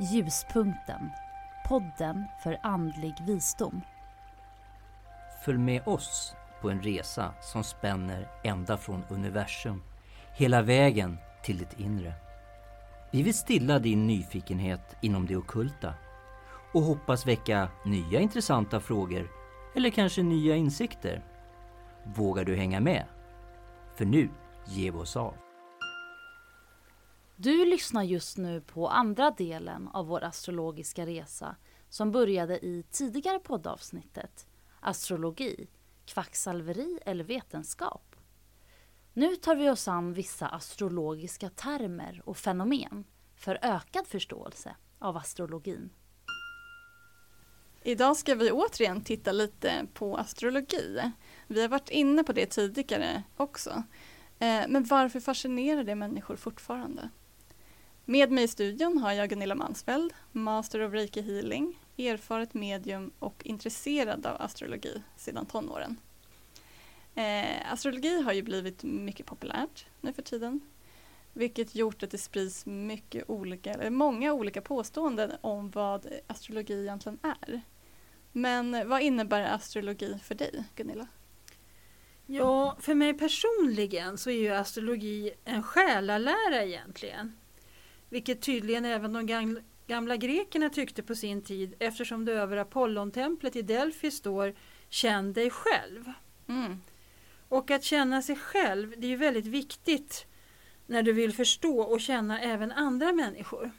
Ljuspunkten, podden för andlig visdom. Följ med oss på en resa som spänner ända från universum hela vägen till ditt inre. Vi vill stilla din nyfikenhet inom det okulta och hoppas väcka nya intressanta frågor eller kanske nya insikter. Vågar du hänga med? För nu ger vi oss av. Du lyssnar just nu på andra delen av vår astrologiska resa som började i tidigare poddavsnittet Astrologi, kvacksalveri eller vetenskap. Nu tar vi oss an vissa astrologiska termer och fenomen för ökad förståelse av astrologin. Idag ska vi återigen titta lite på astrologi. Vi har varit inne på det tidigare också. Eh, men varför fascinerar det människor fortfarande? Med mig i studion har jag Gunilla Mansfeld, Master of Reiki Healing, erfaret medium och intresserad av astrologi sedan tonåren. Eh, astrologi har ju blivit mycket populärt nu för tiden vilket gjort att det sprids mycket olika, eller många olika påståenden om vad astrologi egentligen är. Men vad innebär astrologi för dig, Gunilla? Ja, för mig personligen så är ju astrologi en själalära egentligen. Vilket tydligen även de gamla grekerna tyckte på sin tid eftersom det över Apollontemplet i Delphi står Känn dig själv. Mm. Och att känna sig själv, det är väldigt viktigt när du vill förstå och känna även andra människor.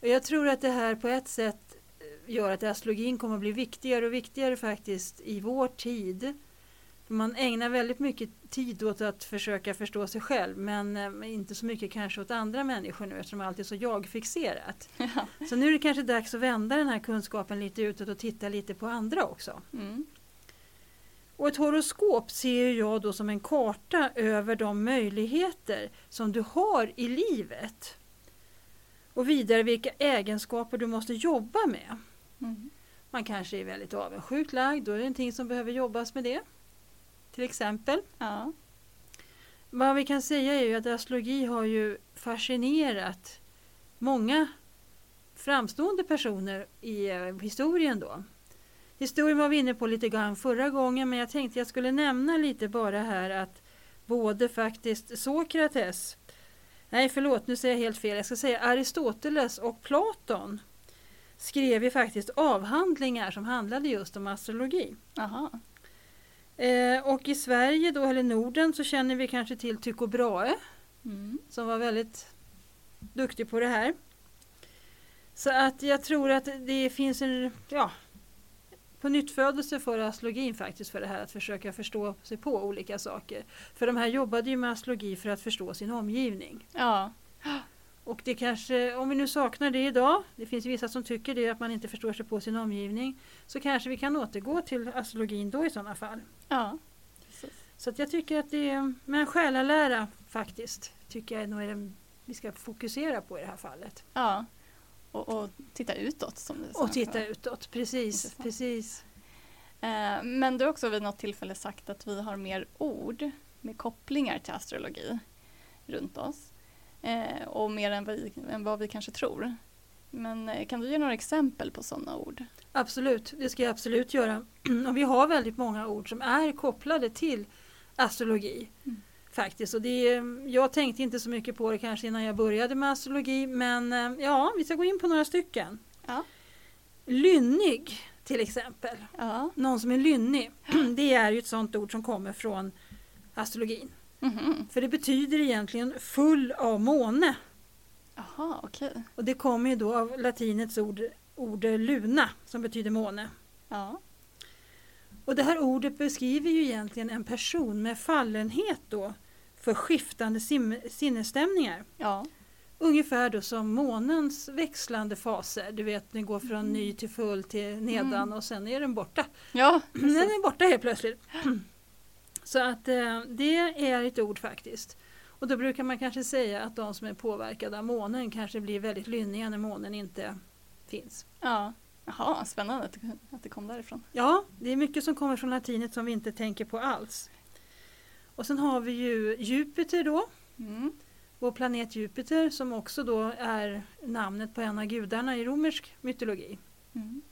Och jag tror att det här på ett sätt eh, gör att astrologin kommer att bli viktigare och viktigare faktiskt i vår tid. Man ägnar väldigt mycket tid åt att försöka förstå sig själv men eh, inte så mycket kanske åt andra människor nu eftersom allt är så jag-fixerat. Ja. Så nu är det kanske dags att vända den här kunskapen lite utåt och titta lite på andra också. Mm. Och ett horoskop ser jag då som en karta över de möjligheter som du har i livet. Och vidare vilka egenskaper du måste jobba med. Mm. Man kanske är väldigt avundsjukt lagd, då är det någonting som behöver jobbas med det. Till exempel. Ja. Vad vi kan säga är ju att astrologi har ju fascinerat många framstående personer i eh, historien då. Historien var vi inne på lite grann förra gången men jag tänkte jag skulle nämna lite bara här att både faktiskt Sokrates, nej förlåt nu säger jag helt fel, jag ska säga Aristoteles och Platon skrev ju faktiskt avhandlingar som handlade just om astrologi. Aha. Eh, och i Sverige då, eller Norden, så känner vi kanske till Tycho Brahe mm. som var väldigt duktig på det här. Så att jag tror att det finns en, ja, på nyttfödelse för astrologin faktiskt för det här att försöka förstå sig på olika saker. För de här jobbade ju med astrologi för att förstå sin omgivning. Ja. Och det kanske, om vi nu saknar det idag, det finns vissa som tycker det, att man inte förstår sig på sin omgivning, så kanske vi kan återgå till astrologin då i sådana fall. Ja. Precis. Så jag tycker att det är, men själalära faktiskt, tycker jag nog är det vi ska fokusera på i det här fallet. Ja. Och, och titta utåt som du sa. Och titta utåt, precis. precis. Eh, men du har också vid något tillfälle sagt att vi har mer ord med kopplingar till astrologi runt oss. Eh, och mer än, vi, än vad vi kanske tror. Men eh, kan du ge några exempel på sådana ord? Absolut, det ska jag absolut göra. Och vi har väldigt många ord som är kopplade till astrologi. Mm faktiskt. Och det, jag tänkte inte så mycket på det kanske innan jag började med astrologi men eh, ja, vi ska gå in på några stycken. Ja. Lynnig till exempel. Ja. Någon som är lynnig. Det är ju ett sånt ord som kommer från astrologin. Mm. För det betyder egentligen full av måne. Aha, okay. Och det kommer ju då av latinets ord, ord luna som betyder måne. Ja. Och det här ordet beskriver ju egentligen en person med fallenhet då för skiftande sinnesstämningar. Ja. Ungefär då som månens växlande faser. Du vet, den går från mm. ny till full till nedan mm. och sen är den borta. Ja, den är borta helt plötsligt. Så att eh, det är ett ord faktiskt. Och då brukar man kanske säga att de som är påverkade av månen kanske blir väldigt lynniga när månen inte finns. Ja. Jaha, spännande att det, att det kom därifrån. Ja, det är mycket som kommer från latinet som vi inte tänker på alls. Och sen har vi ju Jupiter då. Mm. vår planet Jupiter som också då är namnet på en av gudarna i romersk mytologi. Mm.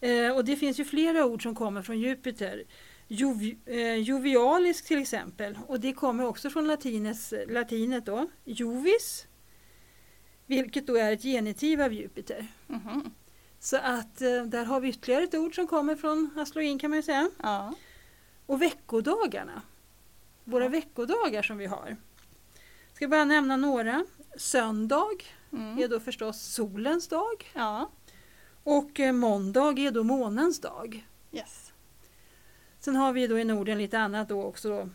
Eh, och det finns ju flera ord som kommer från Jupiter. Jovi, eh, jovialisk till exempel och det kommer också från latines, latinet då, jovis, vilket då är ett genitiv av Jupiter. Mhm. Så att eh, där har vi ytterligare ett ord som kommer från astrologin kan man ju säga. Ja. Och veckodagarna. Våra Ja. veckodagar som vi har. Ska bara nämna några. Söndag Mm. är då förstås solens dag. Ja. Och eh, måndag är då månens dag. Yes. Sen har vi då i Norden lite annat då också då,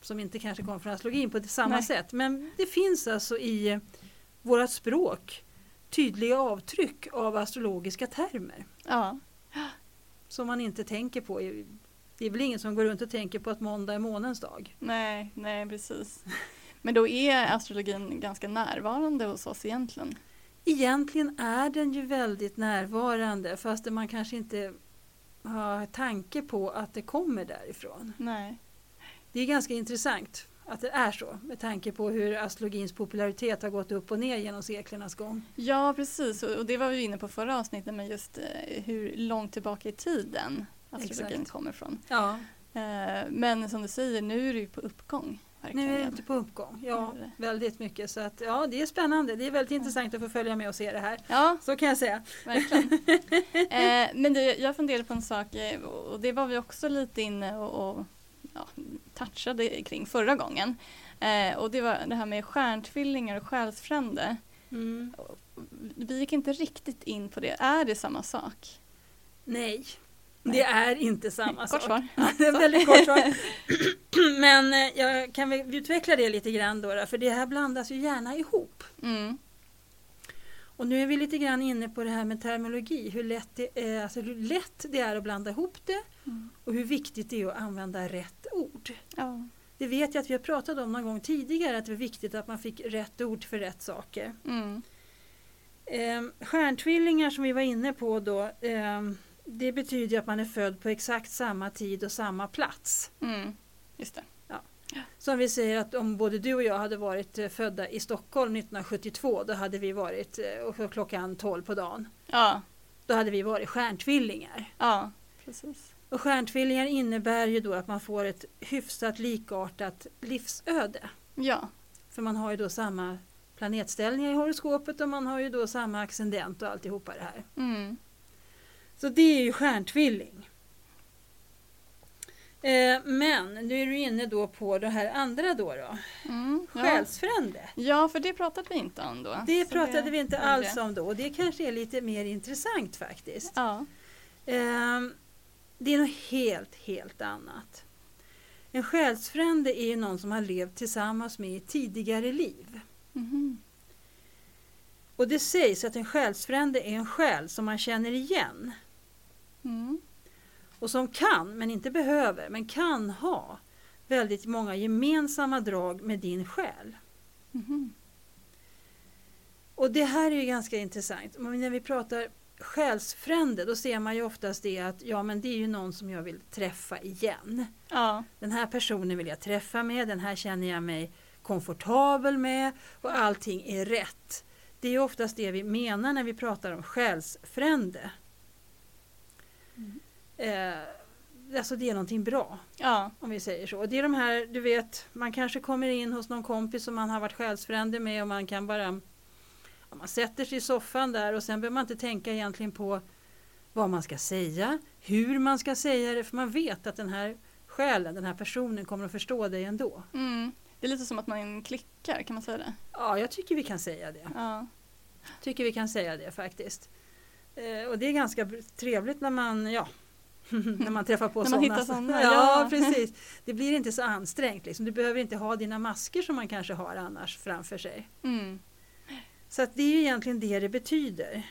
som inte kanske kommer från astrologin på det samma Nej. sätt. Men det finns alltså i våra språk tydliga avtryck av astrologiska termer. Ja. Som man inte tänker på. Det är väl ingen som går runt och tänker på att måndag är månens dag. Nej, nej precis. Men då är astrologin ganska närvarande hos oss egentligen. Egentligen är den ju väldigt närvarande fast man kanske inte har tanke på att det kommer därifrån. Nej. Det är ganska intressant att det är så med tanke på hur astrologins popularitet har gått upp och ner genom seklernas gång. Ja, precis. Och det var vi inne på förra avsnittet med just eh, hur långt tillbaka i tiden astrologin Exakt. kommer från. Ja, Eh, Men som du säger, nu är det ju på uppgång. Verkligen. nu är det inte på uppgång. Ja, det. väldigt mycket. Så att, ja, det är spännande. Det är väldigt intressant att få följa med och se det här. Ja, Så kan jag säga. verkligen. eh, men du, jag funderade på en sak eh, och det var vi också lite inne och, och ja, touchade kring förra gången. Eh, och det var det här med stjärntvillingar och själsfrände. Mm. Vi gick inte riktigt in på det. Är det samma sak? Nej. Det är inte samma Kort sak. Ja, det är väldigt kort svar. Men eh, jag kan väl utveckla det lite grann då, då, för det här blandas ju gärna ihop. Mm. Och nu är vi lite grann inne på det här med terminologi, hur lätt det är, alltså hur lätt det är att blanda ihop det Mm. och hur viktigt det är att använda rätt ord. Ja. Det vet jag att vi har pratat om någon gång tidigare, att det var viktigt att man fick rätt ord för rätt saker. Mm. Eh, stjärntvillingar som vi var inne på då, eh, det betyder ju att man är född på exakt samma tid och samma plats. Mm. Just det. Som vi säger att om både du och jag hade varit eh, födda i Stockholm 1972, då hade vi varit eh, och klockan 12 på dagen. Ja. Då hade vi varit stjärntvillingar. Ja. Precis. Och stjärntvillingar innebär ju då att man får ett hyfsat likartat livsöde. Ja. För man har ju då samma planetställningar i horoskopet och man har ju då samma ascendent och alltihopa det här. Mm. Så det är ju stjärntvilling. Eh, men nu är du inne då på det här andra då. då. Mm. Ja. Själsfrände. ja, för det pratade vi inte om då. Det Så pratade vi inte alls det. om då och det kanske är lite mer intressant faktiskt. Ja. Ehm, det är något helt, helt annat. En själsfrände är någon som har levt tillsammans med i tidigare liv. Mhm. Och det sägs att en själsfrände är en själ som man känner igen Mm. och som kan, men inte behöver, men kan ha väldigt många gemensamma drag med din själ. Mhm. Och det här är ju ganska intressant. Men när vi pratar själsfrände då ser man ju oftast det att ja men det är ju någon som jag vill träffa igen. Ja. Den här personen vill jag träffa med, den här känner jag mig komfortabel med och allting är rätt. Det är oftast det vi menar när vi pratar om själsfrände. Mm. Eh, alltså det är någonting bra Ja. om vi säger så. Och det är de här, du vet, man kanske kommer in hos någon kompis som man har varit själsfrände med och man kan bara man sätter sig i soffan där och sen behöver man inte tänka egentligen på vad man ska säga, hur man ska säga det, för man vet att den här själen, den här personen kommer att förstå dig ändå. Mm. Det är lite som att man klickar, kan man säga det? Ja, jag tycker vi kan säga det. Ja. Tycker vi kan säga det faktiskt. Eh, och det är ganska trevligt när man, ja, när man träffar på sådana. Ja, ja. precis. Det blir inte så ansträngt. Liksom. Du behöver inte ha dina masker som man kanske har annars framför sig. Mm. Så att det är ju egentligen det det betyder.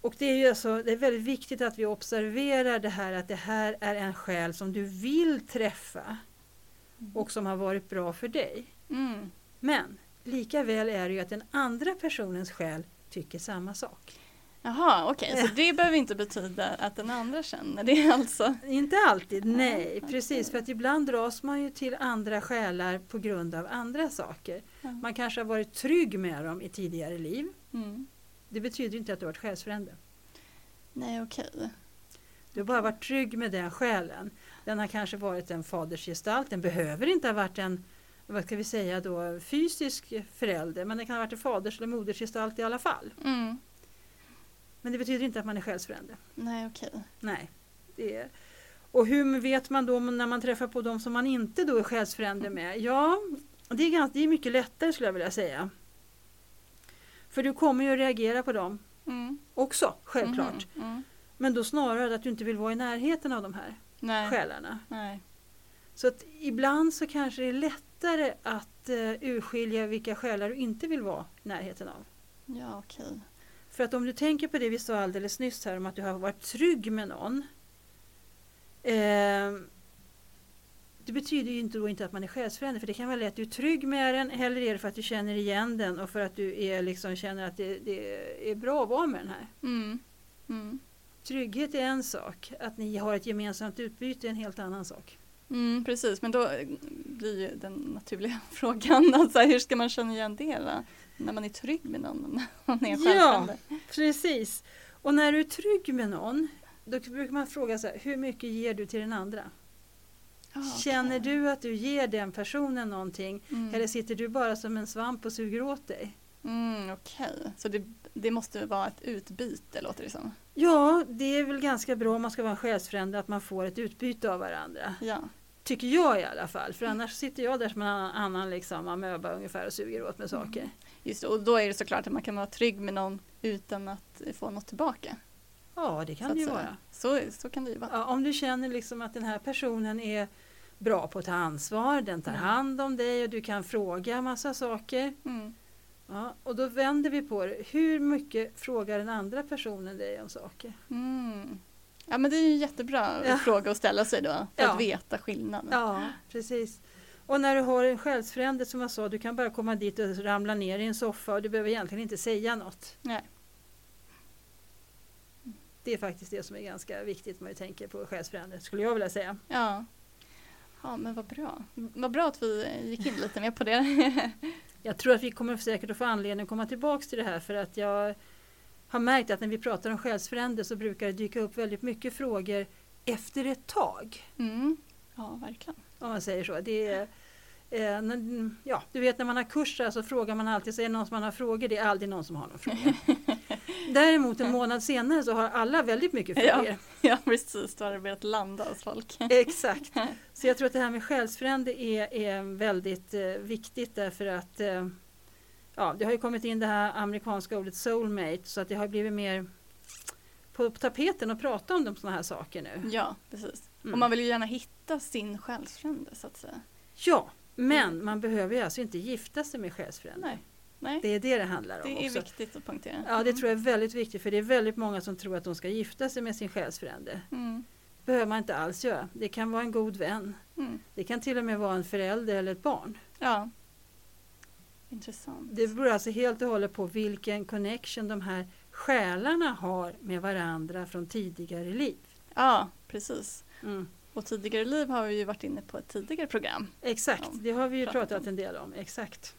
Och det är ju alltså, det är väldigt viktigt att vi observerar det här att det här är en själ som du vill träffa och som har varit bra för dig. Mm. Men lika väl är det ju att den andra personens själ tycker samma sak. Jaha, okej, så det behöver inte betyda att den andra känner det alltså? Inte alltid, nej. okej. Precis, för att ibland dras man ju till andra själar på grund av andra saker. Ja. Man kanske har varit trygg med dem i tidigare liv. Mm. Det betyder inte att du har varit själsfrände. Nej, okej. Du har bara varit trygg med den själen. Den har kanske varit en fadersgestalt. Den behöver inte ha varit en vad ska vi säga då, fysisk förälder men det kan ha varit en faders eller modersgestalt i alla fall. Mm. Men det betyder inte att man är själsfrände. Nej, okej. Nej. Det är. Och hur vet man då när man träffar på de som man inte då är själsfrände med? Ja, det är, ganska, det är mycket lättare skulle jag vilja säga. För du kommer ju att reagera på dem Mm. också, självklart. Mhm, Mm. Men då snarare att du inte vill vara i närheten av de här Nej. själarna. Nej. Så att ibland så kanske det är lättare att uh, urskilja vilka själar du inte vill vara i närheten av. Ja, okej. För att om du tänker på det vi sa alldeles nyss här om att du har varit trygg med någon. Eh, det betyder ju inte, då inte att man är själsfrände för det kan vara lätt att du är trygg med den eller är det för att du känner igen den och för att du är, liksom, känner att det, det är bra att vara med den här. Mm. Mm. Trygghet är en sak, att ni har ett gemensamt utbyte är en helt annan sak. Mm, precis, men då blir ju den naturliga frågan, alltså, hur ska man känna igen det då? När man är trygg med någon, man är Ja. Precis. Och när du är trygg med någon, då brukar man fråga så här, hur mycket ger du till den andra? Känner du att du ger den personen någonting Mm. eller sitter du bara som en svamp och suger åt dig? Mm, Okej, så det, det måste vara ett utbyte låter det som. Ja, det är väl ganska bra om man ska vara en själsfrände att man får ett utbyte av varandra. Ja. Tycker jag i alla fall, för annars sitter jag där som en annan, annan liksom, amöba ungefär och suger åt mig saker. Just och då är det såklart att man kan vara trygg med någon utan att få något tillbaka. Ja, det så kan att det ju vara. Så, så kan det ju vara. Ja, om du känner liksom att den här personen är bra på att ta ansvar, den tar Mm. hand om dig och du kan fråga massa saker. Mm. Ja, och då vänder vi på det. Hur mycket frågar den andra personen dig om saker? Mm. Ja men det är ju en jättebra Ja. fråga att ställa sig då, för Ja. att veta skillnaden. Ja, precis. Och när du har en själsfrände som jag sa, du kan bara komma dit och ramla ner i en soffa och du behöver egentligen inte säga något. Nej. Det är faktiskt det som är ganska viktigt när vi tänker på själsfrände, skulle jag vilja säga. Ja. ja, men vad bra. Vad bra att vi gick in lite mer på det. Jag tror att vi kommer säkert att få anledning att komma tillbaks till det här för att jag har märkt att när vi pratar om själsfrände så brukar det dyka upp väldigt mycket frågor efter ett tag. Mm. Ja, verkligen. Om man säger så. Det är, eh, ja, du vet när man har kurser så frågar man alltid, så är det någon som man har frågor, det är aldrig någon som har någon fråga. Däremot en månad senare så har alla väldigt mycket Ja. frågor. Ja, precis. Då har det börjat landa hos folk. Exakt. Så jag tror att det här med själsfrände är, är väldigt eh, viktigt därför att eh, ja, det har ju kommit in det här amerikanska ordet soulmate så att det har blivit mer på, tapeten att prata om de sådana här saker nu. Ja, precis. Mm. Och man vill ju gärna hitta sin själsfrände så att säga. Ja, men man behöver ju alltså inte gifta sig med själsfrände. Nej. Nej, Det är det det handlar om det är också. viktigt att poängtera. Ja, det tror jag är väldigt viktigt för det är väldigt många som tror att de ska gifta sig med sin själsfrände. Mm. behöver man inte alls göra. Det kan vara en god vän. Mm. Det kan till och med vara en förälder eller ett barn. Ja. Intressant. Det beror alltså helt och hållet på vilken connection de här själarna har med varandra från tidigare liv. Ja, precis. Mm. Och tidigare liv har vi ju varit inne på ett tidigare program. Exakt, det har vi ju pratat pratat en del om. Exakt.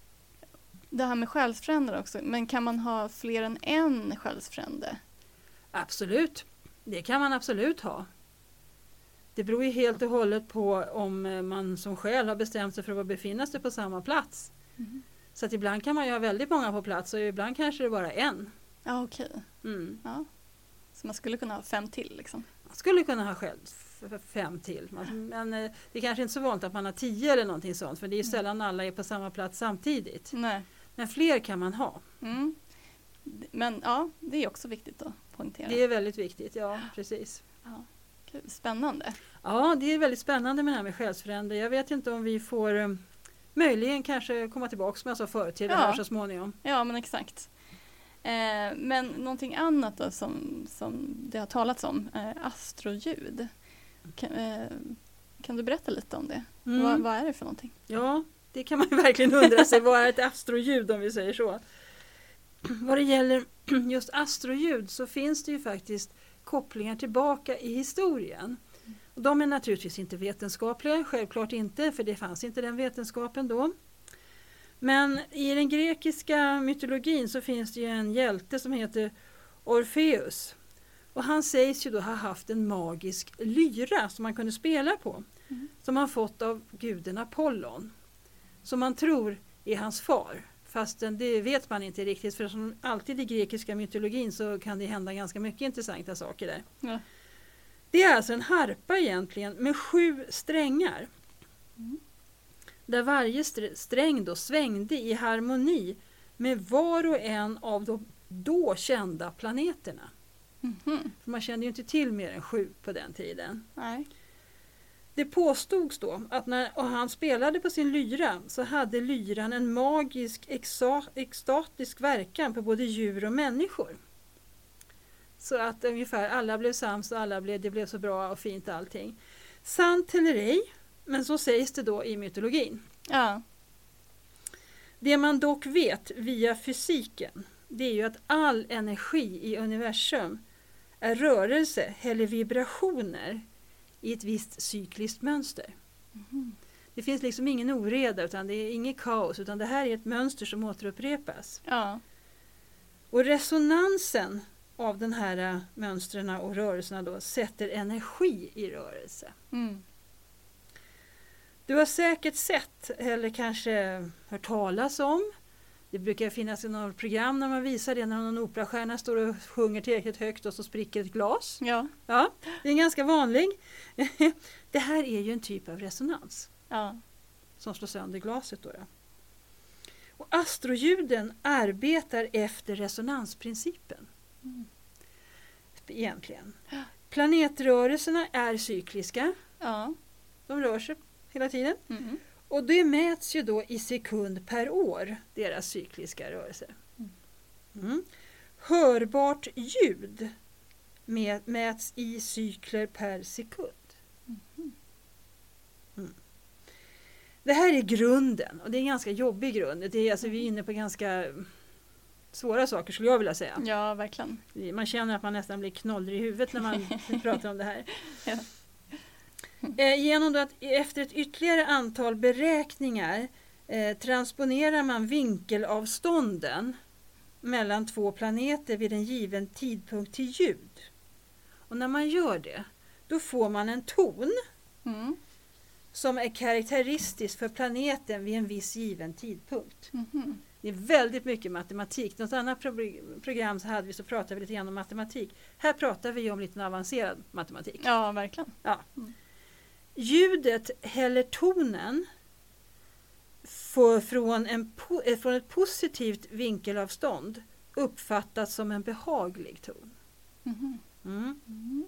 Det här med själsfränder också, men kan man ha fler än en själsfrände? Absolut, det kan man absolut ha. Det beror ju helt och hållet på om eh, man som själ har bestämt sig för att befinna sig på samma plats. Mhm. Så att ibland kan man ju ha väldigt många på plats och ibland kanske det är bara en. Ja, okej. Mm. Ja. Så man skulle kunna ha fem till liksom? Man skulle kunna ha själv fem till. Man- Men eh, det är kanske inte så vanligt att man har tio eller någonting sånt. För det är ju Mm. sällan alla är på samma plats samtidigt. Nej. Men fler kan man ha. Mm. Men ja, det är också viktigt att poängtera. Det är väldigt viktigt, ja precis. Kul. Spännande. Ja, det är väldigt spännande med det här med själsfrände. Jag vet inte om vi får eh, möjligen kanske komma tillbaka som jag sa förut till det Ja. här så småningom. Ja, men exakt. Eh, men någonting annat då som, som det har talats om, eh, astroljud. Kan, eh, kan du berätta lite om det? Mm. Vad, vad är det för någonting? Ja, det kan man verkligen undra sig. Vad är ett astroljud om vi säger så? vad det gäller just astroljud så finns det ju faktiskt kopplingar tillbaka i historien. De är naturligtvis inte vetenskapliga, självklart inte, för det fanns inte den vetenskapen då. Men i den grekiska mytologin så finns det ju en hjälte som heter Orfeus. Och han sägs ju då ha haft en magisk lyra som man kunde spela på. Mm. Som han fått av guden Apollon. Som man tror är hans far. Fastän det vet man inte riktigt för som alltid i grekiska mytologin så kan det hända ganska mycket intressanta saker där. Ja. Det är alltså en harpa egentligen med sju strängar. Mm. Där varje str- sträng då svängde i harmoni med var och en av de då kända planeterna. Mhm. För man kände ju inte till mer än sju på den tiden. Nej. Det påstods då att när han spelade på sin lyra så hade lyran en magisk extatisk verkan på både djur och människor. Så att ungefär alla blev sams och alla blev, det blev så bra och fint allting. Sant eller ej, men så sägs det då i mytologin. Ja. Det man dock vet via fysiken det är ju att all energi i universum är rörelse eller vibrationer i ett visst cykliskt mönster. Mhm. Det finns liksom ingen oreda utan det är inget kaos utan det här är ett mönster som återupprepas. Ja. Och resonansen av den här äh, mönstren och rörelserna då sätter energi i rörelse. Mm. Du har säkert sett eller kanske hört talas om det brukar finnas i något program när man visar det när någon operastjärna står och sjunger tillräckligt högt och så spricker ett glas. Ja. Ja, det är ganska vanlig. Det här är ju en typ av resonans Ja. som slår sönder glaset. Då, då. Och astroljuden arbetar efter resonansprincipen. Mm. Egentligen. Planetrörelserna är cykliska. Ja. De rör sig hela tiden. Mm. Och det mäts ju då i sekund per år, deras cykliska rörelser. Mm. Hörbart ljud mä- mäts i cykler per sekund. Mm. Det här är grunden och det är en ganska jobbig grund. Det är, alltså, vi är inne på ganska svåra saker skulle jag vilja säga. Ja, verkligen. Man känner att man nästan blir knollrig i huvudet när man pratar om det här. Ja. Eh, genom att efter ett ytterligare antal beräkningar eh, transponerar man vinkelavstånden mellan två planeter vid en given tidpunkt till ljud. Och när man gör det, då får man en ton Mm. som är karaktäristisk för planeten vid en viss given tidpunkt. Mhm. Det är väldigt mycket matematik. Något annat pro program så hade vi så pratade vi lite grann om matematik. Här pratar vi om lite avancerad matematik. Ja, verkligen. Ljudet eller tonen får från, en, eh, från ett positivt vinkelavstånd uppfattas som en behaglig ton. Mhm. Mm. Mm.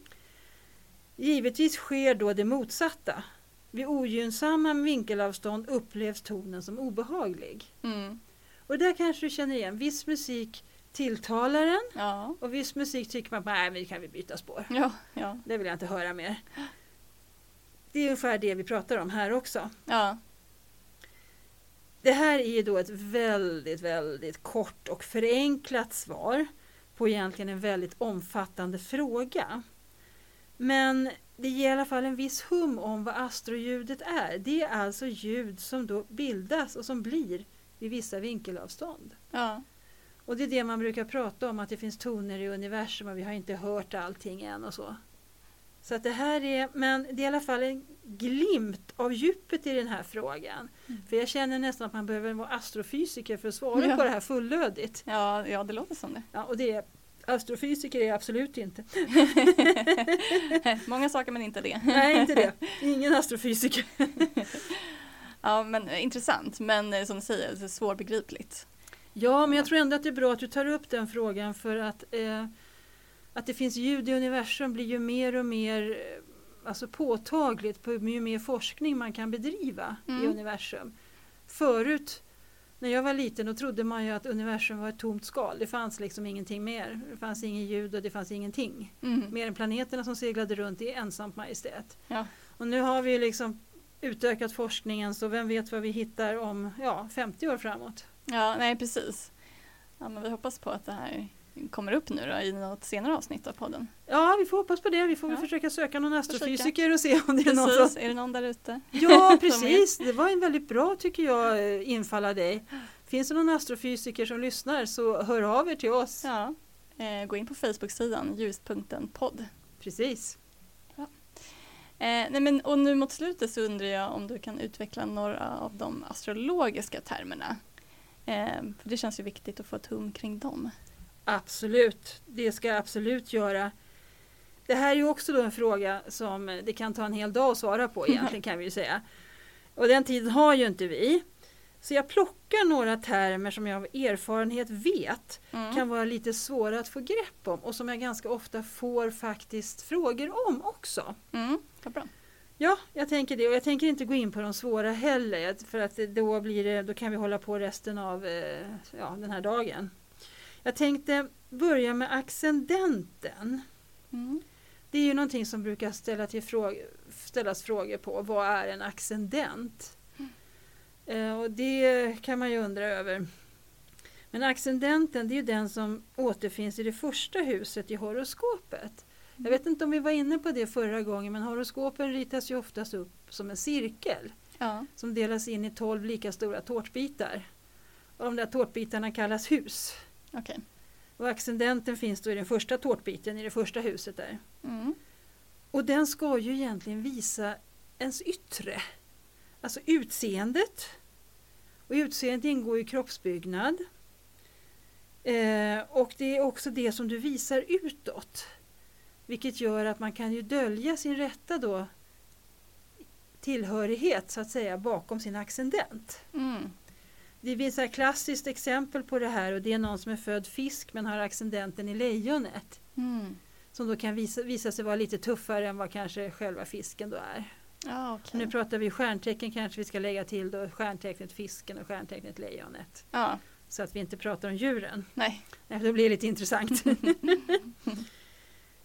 Givetvis sker då det motsatta. Vid ogynnsamma vinkelavstånd upplevs tonen som obehaglig. Mm. Och där kanske du känner igen, viss musik tilltalar en Ja. och viss musik tycker man, nej vi kan vi byta spår. Ja. Ja. Det vill jag inte höra mer. Det är ungefär det vi pratar om här också. Ja. Det här är ju då ett väldigt, väldigt kort och förenklat svar på egentligen en väldigt omfattande fråga. Men det ger i alla fall en viss hum om vad astroljudet är. Det är alltså ljud som då bildas och som blir vid vissa vinkelavstånd. Ja. Och det är det man brukar prata om, att det finns toner i universum och vi har inte hört allting än och så. Så att det här är, men det är i alla fall en glimt av djupet i den här frågan. Mm. För jag känner nästan att man behöver vara astrofysiker för att svara Ja. på det här fullödigt. Ja, ja, det låter som det. Ja, och det är, astrofysiker är jag absolut inte. Många saker men inte det. Nej, inte det. Ingen astrofysiker. Ja, men eh, intressant. Men eh, som du säger, svårbegripligt. Ja, men jag tror ändå att det är bra att du tar upp den frågan för att, eh, att det finns ljud i universum blir ju mer och mer eh, alltså påtagligt på ju mer forskning man kan bedriva i Mm. universum. Förut när jag var liten då trodde man ju att universum var ett tomt skal. Det fanns liksom ingenting mer. Det fanns ingen ljud och det fanns ingenting. Mm. Mer än planeterna som seglade runt i ensamt majestät. Ja. Och nu har vi liksom utökat forskningen så vem vet vad vi hittar om ja, 50 år framåt. Ja, nej precis. Ja, men vi hoppas på att det här kommer upp nu då, i något senare avsnitt av podden. Ja, vi får hoppas på det. Vi får Ja. försöka söka någon astrofysiker och se om det är någon som... Precis, är det någon där ute? Ja, precis. Det var en väldigt bra, tycker jag, infall av dig. Finns det någon astrofysiker som lyssnar så hör av er till oss. Ja. Eh, gå in på Facebook-sidan ljuspunkten podd. Precis. Eh, nej men, och nu mot slutet så undrar jag om du kan utveckla några av de astrologiska termerna. Eh, för det känns ju viktigt att få ett hum kring dem. Absolut, det ska jag absolut göra. Det här är ju också en fråga som det kan ta en hel dag att svara på egentligen kan vi ju säga. Och den tiden har ju inte vi. Så jag plockar några termer som jag av erfarenhet vet Mm. kan vara lite svåra att få grepp om och som jag ganska ofta får faktiskt frågor om också. Mm, bra. Ja, jag tänker det och jag tänker inte gå in på de svåra heller för att då, blir det, då kan vi hålla på resten av eh, ja, den här dagen. Jag tänkte börja med accendenten. Mm. Det är ju någonting som brukar ställa till fråg ställas frågor på. Vad är en accendent? Eh, och det kan man ju undra över. Men accendenten det är ju den som återfinns i det första huset i horoskopet. Jag vet inte om vi var inne på det förra gången men horoskopen ritas ju oftast upp som en cirkel Ja. som delas in i 12 lika stora tårtbitar. Och de där tårtbitarna kallas hus. Okej. Och accendenten finns då i den första tårtbiten i det första huset där. Mm. Och den ska ju egentligen visa ens yttre. Alltså utseendet. Och i utseendet ingår ju kroppsbyggnad. Eh, och det är också det som du visar utåt. Vilket gör att man kan ju dölja sin rätta då tillhörighet så att säga bakom sin accendent. Mm. Det finns ett klassiskt exempel på det här och det är någon som är född fisk men har accendenten i lejonet. Mm. Som då kan visa, visa sig vara lite tuffare än vad kanske själva fisken då är. Ja, okej. Nu pratar vi stjärntecken kanske vi ska lägga till då stjärntecknet fisken och stjärntecknet lejonet. Ja, Så att vi inte pratar om djuren. nej. Nej, då blir det lite intressant.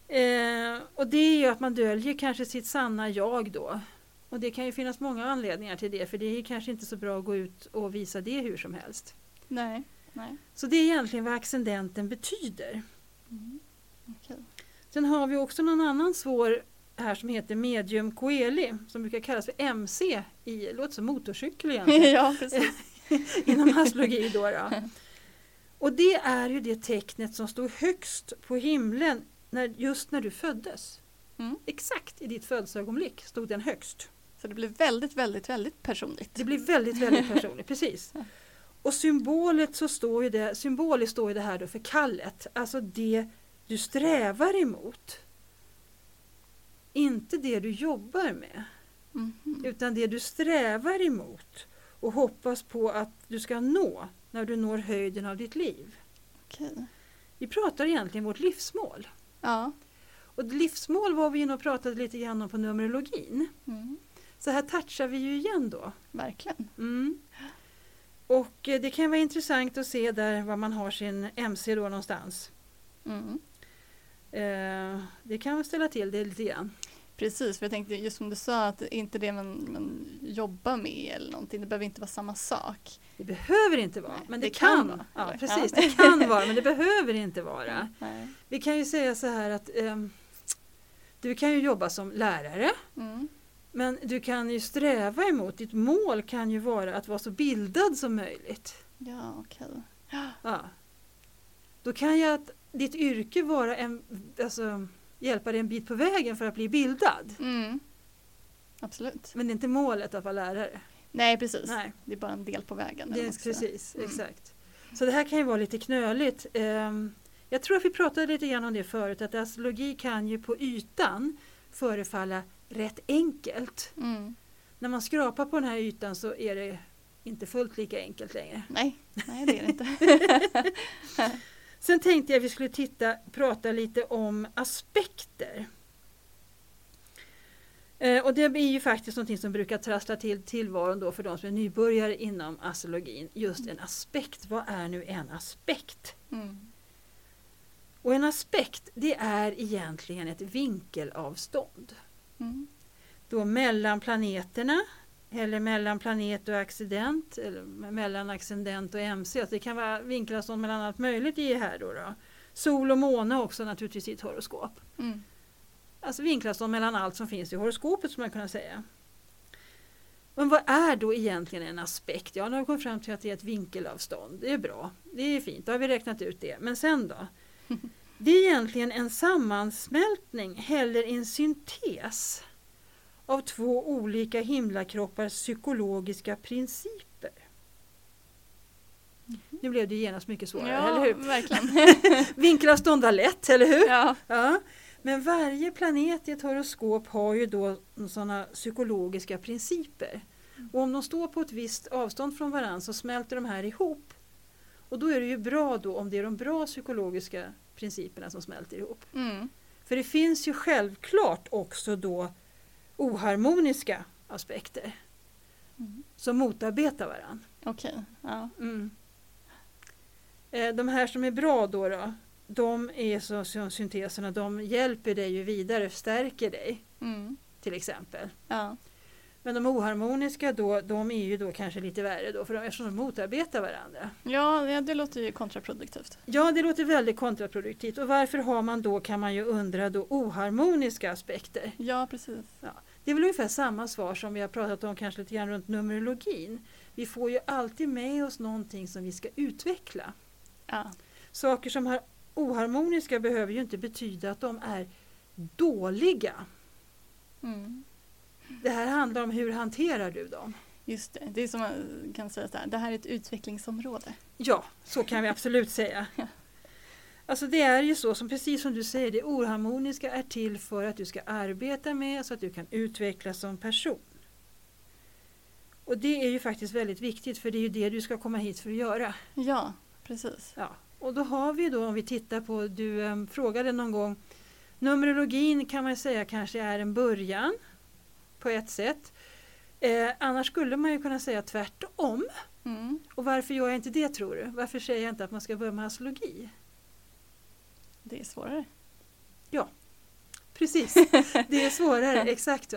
eh, och det är ju att man döljer kanske sitt sanna jag då. Och det kan ju finnas många anledningar till det för det är kanske inte så bra att gå ut och visa det hur som helst. Nej. nej. Så det är egentligen vad accendenten betyder. Mm. Okej. Sen har vi också någon annan svår här som heter medium coeli som brukar kallas för MC i, låter som motorcykel egentligen, ja, precis. inom astrologi. Då, då. Och det är ju det tecknet som stod högst på himlen när, just när du föddes. Mm. Exakt i ditt födelseögonblick stod den högst. Så det blir väldigt, väldigt, väldigt personligt. Det blir väldigt, väldigt personligt, precis. Och symbolet så står ju det, symboliskt står ju det här då för kallet, alltså det du strävar emot. Inte det du jobbar med, Mhm. utan det du strävar emot och hoppas på att du ska nå när du når höjden av ditt liv. Okej. Vi pratar egentligen vårt livsmål. Ja. Och livsmål var vi inne och pratade lite grann om på numerologin. Mm. Så här touchar vi ju igen då. Verkligen. Mm. Och eh, det kan vara intressant att se där var man har sin MC då någonstans. Mm. Eh, det kan ställa till det lite grann. Precis, för jag tänkte just som du sa att inte det man, man jobbar med eller någonting. Det behöver inte vara samma sak. Det behöver inte vara, Nej, men det, det kan. kan vara, Ja, precis, Ja. det kan vara, men det behöver inte vara. Nej. Vi kan ju säga så här att ehm, du kan ju jobba som lärare, Mm. Men du kan ju sträva emot, ditt mål kan ju vara att vara så bildad som möjligt. Ja, okej. Ja. Då kan ju att ditt yrke vara en, alltså, hjälpa dig en bit på vägen för att bli bildad. Mm. Absolut. Men det är inte målet att vara lärare. Nej, precis. Nej, Det är bara en del på vägen. det är precis, Mm. exakt. Så det här kan ju vara lite knöligt. Ehm, Jag tror att vi pratade lite grann om det förut, att astrologi kan ju på ytan förefalla rätt enkelt. Mm. När man skrapar på den här ytan så är det inte fullt lika enkelt längre. Nej, nej det är det inte. Sen tänkte jag att vi skulle titta, prata lite om aspekter. Eh, och det är ju faktiskt något som brukar trassla till tillvaron då för de som är nybörjare inom astrologin. Just en aspekt, vad är nu en aspekt? Mm. Och en aspekt det är egentligen ett vinkelavstånd. Mm. Då mellan planeterna eller mellan planet och accident, eller mellan accident och MC. Alltså det kan vara vinklavstånd mellan allt möjligt i här då. då. Sol och måne också naturligtvis i ett horoskop. Mm. Alltså vinklavstånd mellan allt som finns i horoskopet skulle man kunna säga. Men vad är då egentligen en aspekt? Ja, nu har vi kommit fram till att det är ett vinkelavstånd. Det är bra. Det är fint, då har vi räknat ut det. Men sen då? Det är egentligen en sammansmältning eller en syntes av två olika himlakroppars psykologiska principer. Nu blev det genast mycket svårare, Ja, eller hur? verkligen. Vinkelavstånd var lätt, eller hur? ja. Ja, men varje planet i ett horoskop har ju då sådana psykologiska principer. Och om de står på ett visst avstånd från varandra så smälter de här ihop. Och då är det ju bra då om det är de bra psykologiska principerna som smälter ihop. Mm. För det finns ju självklart också då oharmoniska aspekter Mm. som motarbetar varandra. Okej. Ja. Mm. Eh, De här som är bra då, då de är så, så synteserna, de hjälper dig ju vidare, stärker dig Mm. till exempel. Ja. Men de oharmoniska då, de är ju då kanske lite värre då, för de, eftersom de motarbetar varandra. Ja, ja, det låter ju kontraproduktivt. Ja, det låter väldigt kontraproduktivt. Och varför har man då, kan man ju undra, då oharmoniska aspekter? Ja, precis. Det är väl ungefär samma svar som vi har pratat om kanske lite grann runt numerologin. Vi får ju alltid med oss någonting som vi ska utveckla. Ja. Saker som har oharmoniska behöver ju inte betyda att de är dåliga. Mm. Det här handlar om hur hanterar du dem? Just det, det är som man kan säga så här, det här är ett utvecklingsområde. Ja, så kan vi absolut säga. Ja. Alltså det är ju så, som precis som du säger, det oharmoniska är till för att du ska arbeta med så att du kan utvecklas som person. Och det är ju faktiskt väldigt viktigt för det är ju det du ska komma hit för att göra. Ja, precis. Ja. Och då har vi då, om vi tittar på, du em, frågade någon gång, Numerologin kan man säga kanske är en början på ett sätt. Eh, annars skulle man ju kunna säga tvärtom. Mm. Och varför gör jag inte det tror du? Varför säger jag inte att man ska börja med astrologi? Det är svårare. Precis, det är svårare, exakt.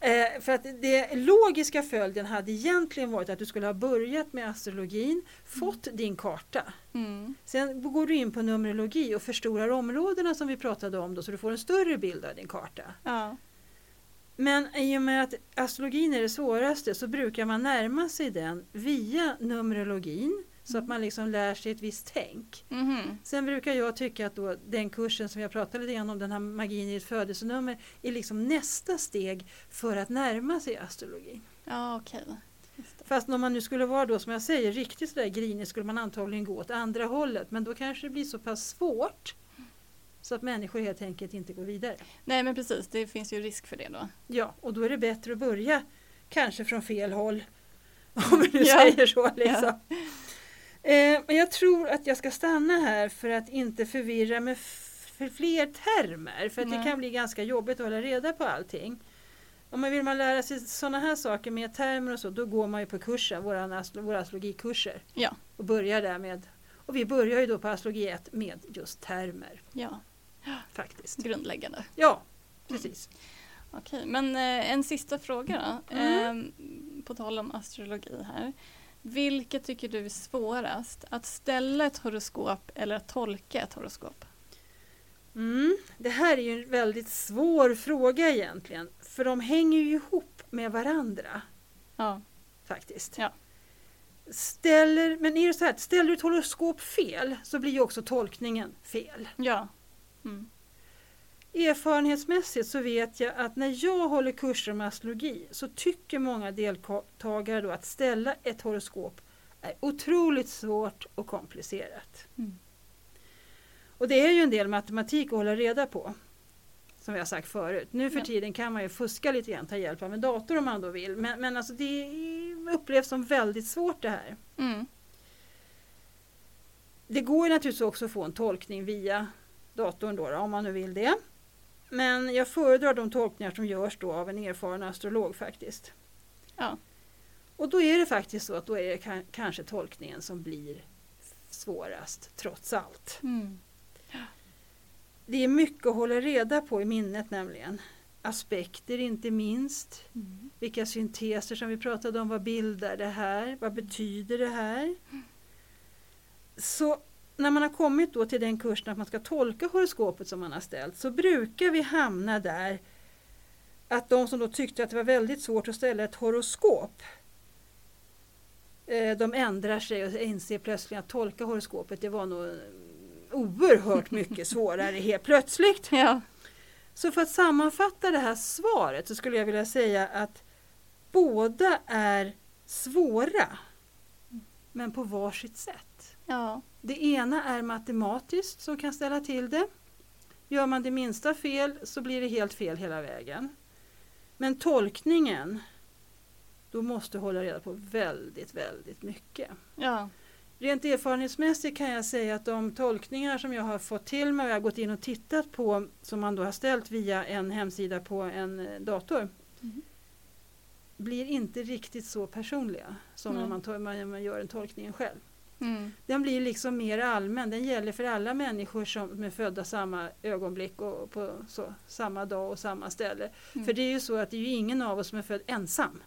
Eh, för att det logiska följden hade egentligen varit att du skulle ha börjat med astrologin, fått din karta. Mm. Sen går du in på numerologi och förstorar områdena som vi pratade om då, så du får en större bild av din karta. Ja. Men i och med att astrologin är det svåraste så brukar man närma sig den via numerologin så att man liksom lär sig ett visst tänk. Mhm. Sen brukar jag tycka att då den kursen som jag pratade lite grann om, den här magin i ett födelsenummer, är liksom nästa steg för att närma sig astrologin. Ja, okej. Det. Fast om man nu skulle vara då som jag säger riktigt sådär grinig skulle man antagligen gå åt andra hållet. Men då kanske det blir så pass svårt så att människor helt enkelt inte går vidare. Nej, men precis. Det finns ju risk för det då. Ja, och då är det bättre att börja kanske från fel håll. Om vi nu Ja. säger så. Liksom. Eh, men jag tror att jag ska stanna här för att inte förvirra med för fler termer. För att det kan bli ganska jobbigt att hålla reda på allting. Om man vill man lära sig sådana här saker med termer och så, då går man ju på kursen, våra, våra astrologikurser. Ja. Och börjar där med, och vi börjar ju då på astrologi 1 med just termer Ja, faktiskt. grundläggande. Ja, precis. Okej, men eh, en sista fråga då. Mm. Eh, på tal om astrologi här. Vilket tycker du är svårast? Att ställa ett horoskop eller att tolka ett horoskop? Mm, det här är ju en väldigt svår fråga egentligen. För de hänger ju ihop med varandra Ja. faktiskt. Ja. Ställer, men är det så här, ställer du ett horoskop fel så blir ju också tolkningen fel. Ja. Mm. Erfarenhetsmässigt så vet jag att när jag håller kurser med astrologi så tycker många deltagare då att ställa ett horoskop är otroligt svårt och komplicerat. Mm. Och det är ju en del matematik att hålla reda på. Som har sagt förut. Nu för Ja. tiden kan man ju fuska lite grann, ta hjälp av en dator om man då vill. Men, men alltså det upplevs som väldigt svårt det här. Mm. Det går ju naturligtvis också att få en tolkning via datorn då, om man nu vill det. Men jag föredrar de tolkningar som görs då av en erfaren astrolog faktiskt. Ja. Och då är det faktiskt så att då är det ka- kanske tolkningen som blir svårast trots allt. Mm. Det är mycket att hålla reda på i minnet nämligen. aspekter inte minst. Mm. Vilka synteser som vi pratade om, vad bildar det här? Vad betyder det här? Så när man har kommit då till den kursen att man ska tolka horoskopet som man har ställt så brukar vi hamna där att de som då tyckte att det var väldigt svårt att ställa ett horoskop eh, de ändrar sig och inser plötsligt att tolka horoskopet det var nog oerhört mycket svårare helt plötsligt. Ja. Så för att sammanfatta det här svaret så skulle jag vilja säga att båda är svåra men på varsitt sätt. Ja. Det ena är matematiskt som kan ställa till det. Gör man det minsta fel så blir det helt fel hela vägen. Men tolkningen, då måste hålla reda på väldigt, väldigt mycket. Ja. Rent erfarenhetsmässigt kan jag säga att de tolkningar som jag har fått till mig och jag har gått in och tittat på som man då har ställt via en hemsida på en eh, dator Mhm. blir inte riktigt så personliga som Nej. när man, man, man gör en tolkningen själv. Mm. Den blir liksom mer allmän. Den gäller för alla människor som är födda samma ögonblick och på så, samma dag och samma ställe. Mm. För det är ju så att det är ju ingen av oss som är född ensam.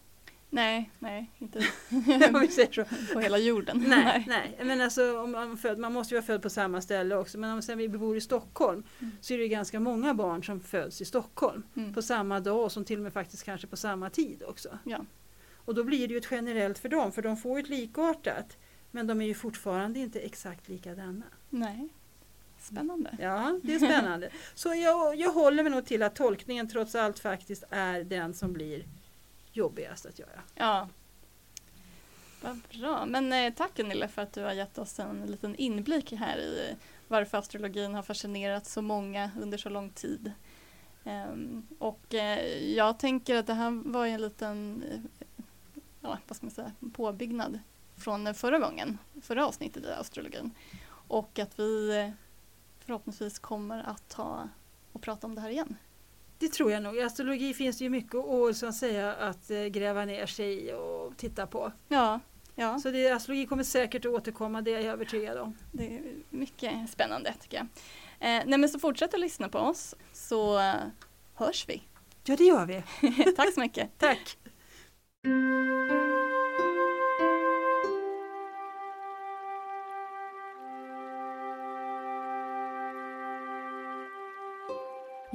Nej, nej, inte om vi säger så. på hela jorden. Nej, nej. Men alltså, om man, är född, man måste ju vara född på samma ställe också. Men om sen vi bor i Stockholm Mm. så är det ju ganska många barn som föds i Stockholm Mm. på samma dag och som till och med faktiskt kanske på samma tid också. Ja. Och då blir det ju ett generellt för dem, för de får ju ett likartat. Men de är ju fortfarande inte exakt likadana. Nej. Spännande. Ja, det är spännande. Så jag, jag håller mig nog till att tolkningen trots allt faktiskt är den som blir jobbigast att göra. Ja. Vad bra. Men eh, tack Gunilla för att du har gett oss en liten inblick här i varför astrologin har fascinerat så många under så lång tid. Ehm, och eh, jag tänker att det här var ju en liten eh, ja, vad ska man säga, påbyggnad från förra gången, förra avsnittet i astrologin. Och att vi eh, förhoppningsvis kommer att ta och prata om det här igen. Det tror jag nog. I astrologi finns det ju mycket att, så att, säga, att eh, gräva ner sig i och titta på. Ja, ja. Så det, astrologi kommer säkert att återkomma, det är jag övertygad om. Det är mycket spännande tycker jag. Eh, nej men så fortsätt att lyssna på oss så eh, hörs vi. Ja, det gör vi. Tack så mycket. Tack!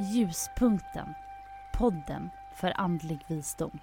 Ljuspunkten. Podden för andlig visdom.